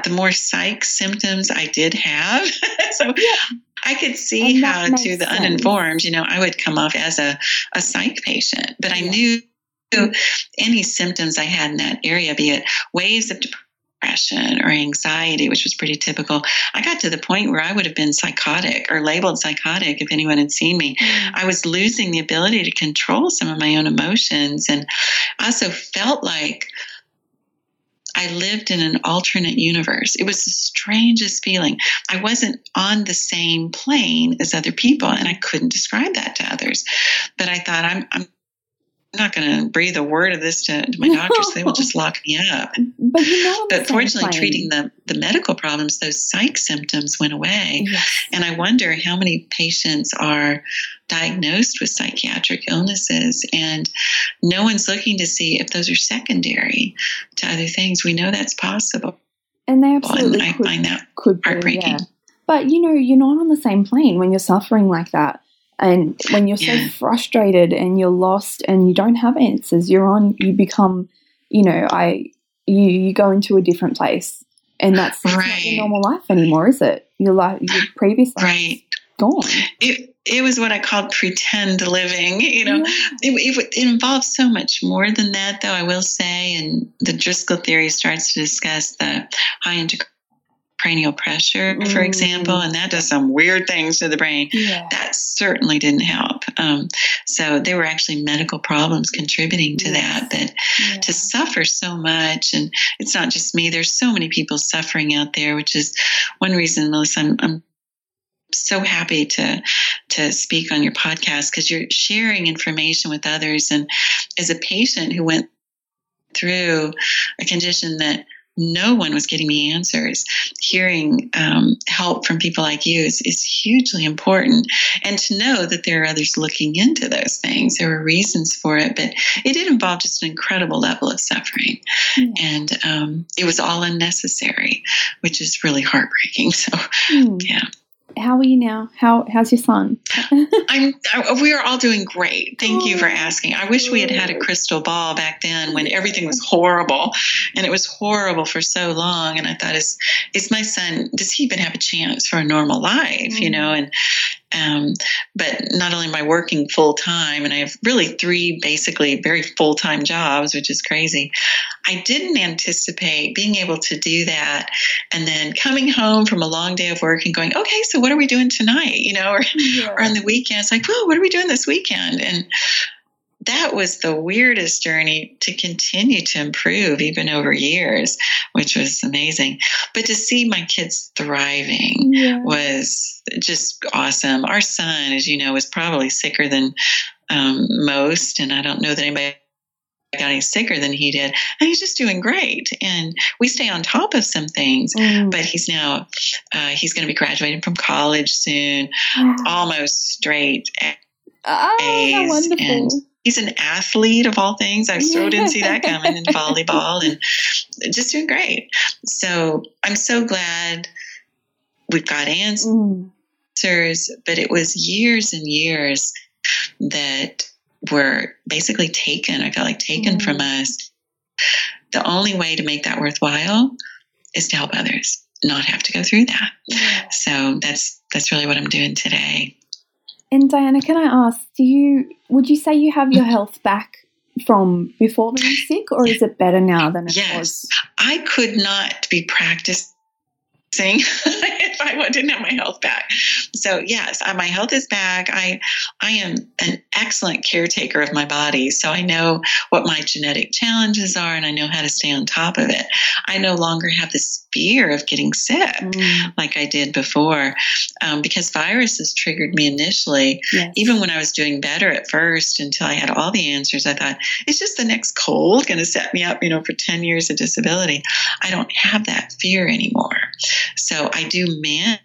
the more psych symptoms I did have. so yeah. I could see how, to the sense. uninformed, you know, I would come off as a, a psych patient, but I knew any symptoms I had in that area, be it waves of depression or anxiety, which was pretty typical. I got to the point where I would have been psychotic or labeled psychotic if anyone had seen me. Mm-hmm. I was losing the ability to control some of my own emotions. And I also felt like I lived in an alternate universe. It was the strangest feeling. I wasn't on the same plane as other people, and I couldn't describe that to others. But I thought, I'm, I'm not going to breathe a word of this to, to my doctors. they will just lock me up. But you know, But fortunately, treating the, the medical problems, those psych symptoms went away. Yes. And I wonder how many patients are diagnosed with psychiatric illnesses and no one's looking to see if those are secondary to other things. We know that's possible. And they absolutely and I could, find that could be, heartbreaking. yeah. But you know, you're not on the same plane when you're suffering like that. And when you're so frustrated and you're lost and you don't have answers, you're on you become, you know, I you you go into a different place. And that's it's not your normal life anymore, is it? Your life your previous life Right. is gone. It, it was what I called pretend living. You know, Yeah. it, it, it involves so much more than that, though, I will say. And the Driscoll theory starts to discuss the high intracranial pressure, for Mm. example, and that does some weird things to the brain. Yeah. That certainly didn't help. Um, so there were actually medical problems contributing to Yes. that. That Yeah. to suffer so much, and it's not just me. There's so many people suffering out there, which is one reason, Melissa. I'm, I'm so happy to to speak on your podcast because you're sharing information with others. And as a patient who went through a condition that no one was getting me answers, hearing um, help from people like you is, is hugely important. And to know that there are others looking into those things, there were reasons for it, but it did involve just an incredible level of suffering. Yeah. And um, it was all unnecessary, which is really heartbreaking. So, Hmm. yeah. How are you now? How how's your son? I'm. We are all doing great. Thank you for Oh. asking. I wish we had had a crystal ball back then when everything was horrible, and it was horrible for so long. And I thought, is is my son? Does he even have a chance for a normal life? You Mm. know, and um, but not only am I working full time, and I have really three basically very full time jobs, which is crazy. I didn't anticipate being able to do that, and then coming home from a long day of work and going, okay, so what are we doing tonight? You know, or or on the weekends, like, well, what are we doing this weekend? And that was the weirdest journey to continue to improve, even over years, which was amazing. But to see my kids thriving yeah. was just awesome. Our son, as you know, was probably sicker than um, most, and I don't know that anybody got any sicker than he did. And he's just doing great. And we stay on top of some things. Mm. But he's now, uh, he's going to be graduating from college soon, Wow. almost straight how A's wonderful. and he's an athlete of all things. I so didn't see that coming in volleyball and just doing great. So I'm so glad we've got answers, Mm. but it was years and years that were basically taken. I felt like taken Mm. from us. The only way to make that worthwhile is to help others, not have to go through that. Yeah. So that's that's really what I'm doing today. And Diana, can I ask, do you would you say you have your mm-hmm. health back from before being sick, or is it better now than it Yes. was? I could not be practicing if I didn't have my health back. So yes, uh, my health is back. I I am an excellent caretaker of my body, so I know what my genetic challenges are, and I know how to stay on top of it. I no longer have this fear of getting sick Mm, like I did before, um, because viruses triggered me initially. yes. Even when I was doing better at first, until I had all the answers, I thought it's just the next cold going to set me up, you know, for ten years of disability. I don't have that fear anymore. So I do man-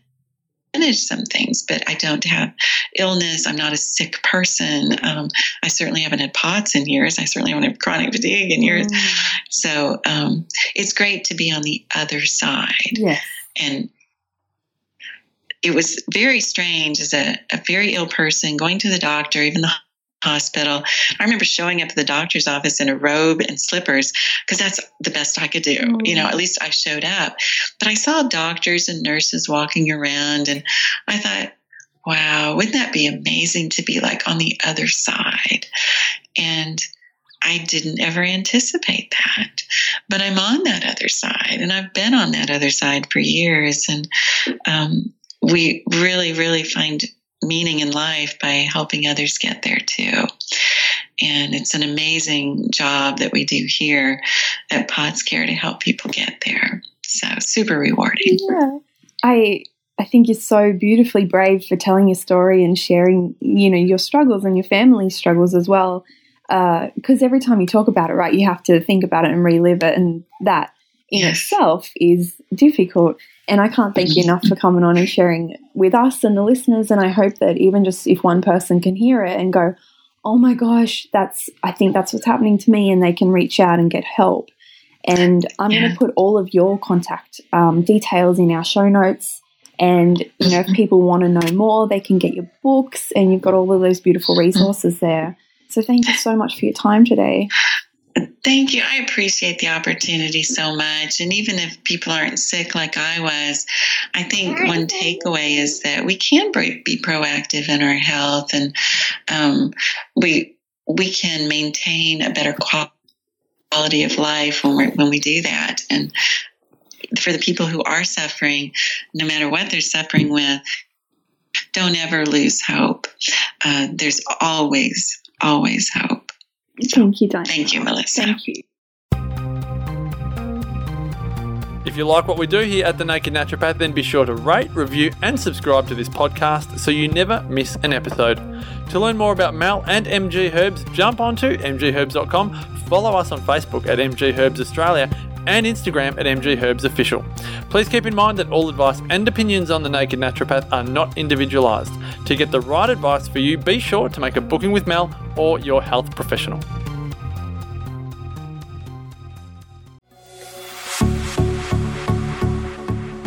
manage some things, but I don't have illness. I'm not a sick person. Um, I certainly haven't had POTS in years. I certainly haven't had chronic fatigue in years. Mm, So um, it's great to be on the other side. yes. And it was very strange as a, a very ill person going to the doctor, even the hospital. I remember showing up at the doctor's office in a robe and slippers because that's the best I could do. Mm. You know, at least I showed up. But I saw doctors and nurses walking around, and I thought, wow, wouldn't that be amazing to be like on the other side? And I didn't ever anticipate that. But I'm on that other side, and I've been on that other side for years. And um, we really, really find meaning in life by helping others get there too. And it's an amazing job that we do here at Pots Care to help people get there. So super rewarding. Yeah. I I think you're so beautifully brave for telling your story and sharing, you know, your struggles and your family's struggles as well. Uh, because every time you talk about it, right, you have to think about it and relive it, and that in Yes. itself is difficult. And I can't thank you enough for coming on and sharing with us and the listeners. And I hope that even just if one person can hear it and go, "Oh my gosh, that's I think that's what's happening to me," and they can reach out and get help. And I'm going to put all of your contact um, details in our show notes. And, you know, if people want to know more, they can get your books and you've got all of those beautiful resources there. So thank you so much for your time today. Thank you. I appreciate the opportunity so much. And even if people aren't sick like I was, I think one takeaway is that we can be proactive in our health and um, we we can maintain a better quality of life when we when we do that. And for the people who are suffering, no matter what they're suffering with, don't ever lose hope. Uh, there's always always hope. Thank you, Diana. Thank you, Melissa. Thank you. If you like what we do here at The Naked Naturopath, then be sure to rate, review, and subscribe to this podcast so you never miss an episode. To learn more about Mel and MG Herbs, jump onto mgherbs.com, follow us on Facebook at MG Herbs Australia, and Instagram at MG Herbs Official. Please keep in mind that all advice and opinions on the Naked Naturopath are not individualized. To get the right advice for you, be sure to make a booking with Mel or your health professional.